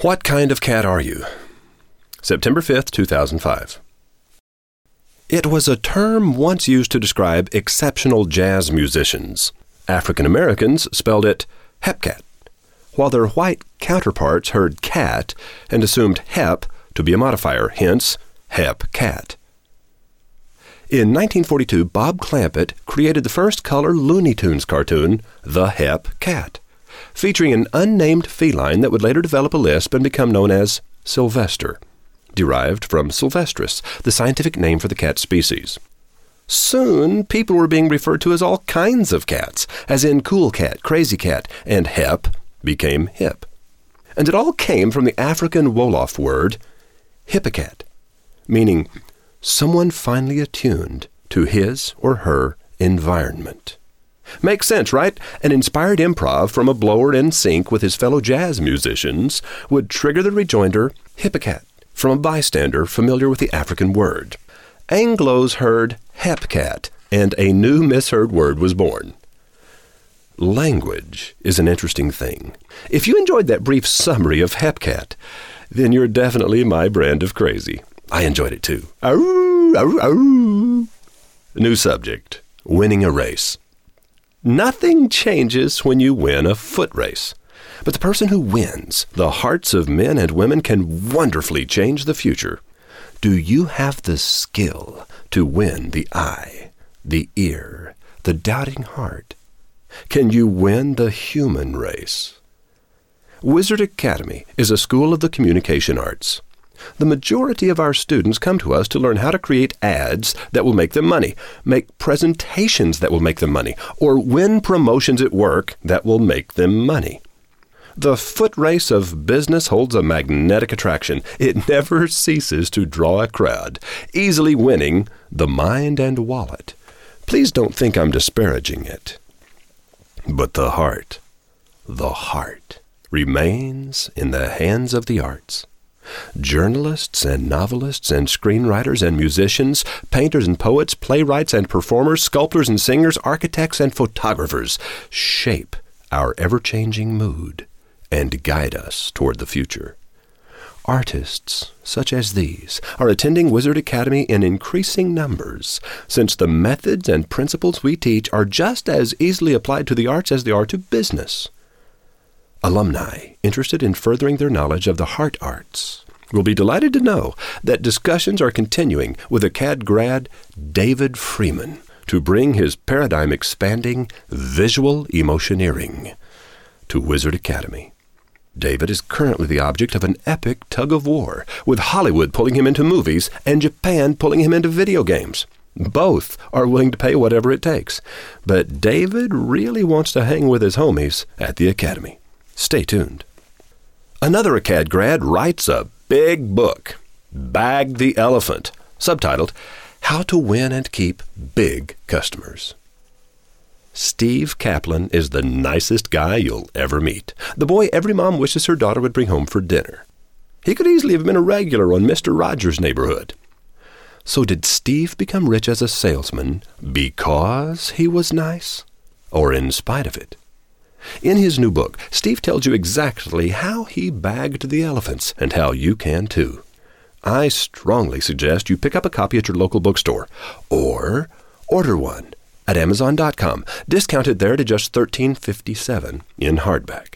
What kind of cat are you? September 5th, 2005. It was a term once used to describe exceptional jazz musicians. African Americans spelled it hepcat, while their white counterparts heard cat and assumed hep to be a modifier, hence hep cat. In 1942, Bob Clampett created the first color Looney Tunes cartoon, The Hep Cat, featuring an unnamed feline that would later develop a lisp and become known as Sylvester, derived from Sylvestris, the scientific name for the cat species. Soon, people were being referred to as all kinds of cats, as in cool cat, crazy cat, and hep became hip. And it all came from the African Wolof word hippocat, meaning someone finely attuned to his or her environment. Makes sense, right? An inspired improv from a blower in sync with his fellow jazz musicians would trigger the rejoinder hippocat from a bystander familiar with the African word. Anglos heard hepcat, and a new misheard word was born. Language is an interesting thing. If you enjoyed that brief summary of hepcat, then you're definitely my brand of crazy. I enjoyed it too. Aroo, aroo, aroo. New subject winning a race. Nothing changes when you win a foot race. But the person who wins the hearts of men and women can wonderfully change the future. Do you have the skill to win the eye, the ear, the doubting heart? Can you win the human race? Wizard Academy is a school of the communication arts. The majority of our students come to us to learn how to create ads that will make them money, make presentations that will make them money, or win promotions at work that will make them money. The foot race of business holds a magnetic attraction. It never ceases to draw a crowd, easily winning the mind and wallet. Please don't think I'm disparaging it. But the heart, the heart, remains in the hands of the arts. Journalists and novelists and screenwriters and musicians, painters and poets, playwrights and performers, sculptors and singers, architects and photographers shape our ever changing mood and guide us toward the future. Artists such as these are attending Wizard Academy in increasing numbers, since the methods and principles we teach are just as easily applied to the arts as they are to business. Alumni interested in furthering their knowledge of the heart arts will be delighted to know that discussions are continuing with ACAD grad David Freeman to bring his paradigm expanding visual emotioneering to Wizard Academy. David is currently the object of an epic tug of war, with Hollywood pulling him into movies and Japan pulling him into video games. Both are willing to pay whatever it takes. But David really wants to hang with his homies at the Academy. Stay tuned. Another ACAD grad writes a big book, Bag the Elephant, subtitled How to Win and Keep Big Customers. Steve Kaplan is the nicest guy you'll ever meet. The boy every mom wishes her daughter would bring home for dinner. He could easily have been a regular on Mr. Rogers' neighborhood. So, did Steve become rich as a salesman because he was nice, or in spite of it? In his new book, Steve tells you exactly how he bagged the elephants and how you can too. I strongly suggest you pick up a copy at your local bookstore or order one at Amazon.com, discounted there to just $13.57 in hardback.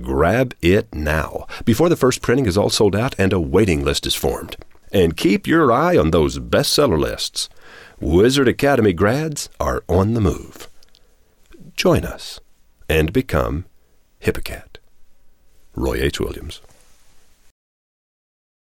Grab it now, before the first printing is all sold out and a waiting list is formed. And keep your eye on those bestseller lists. Wizard Academy grads are on the move. Join us and become Hippocat. Roy H. Williams.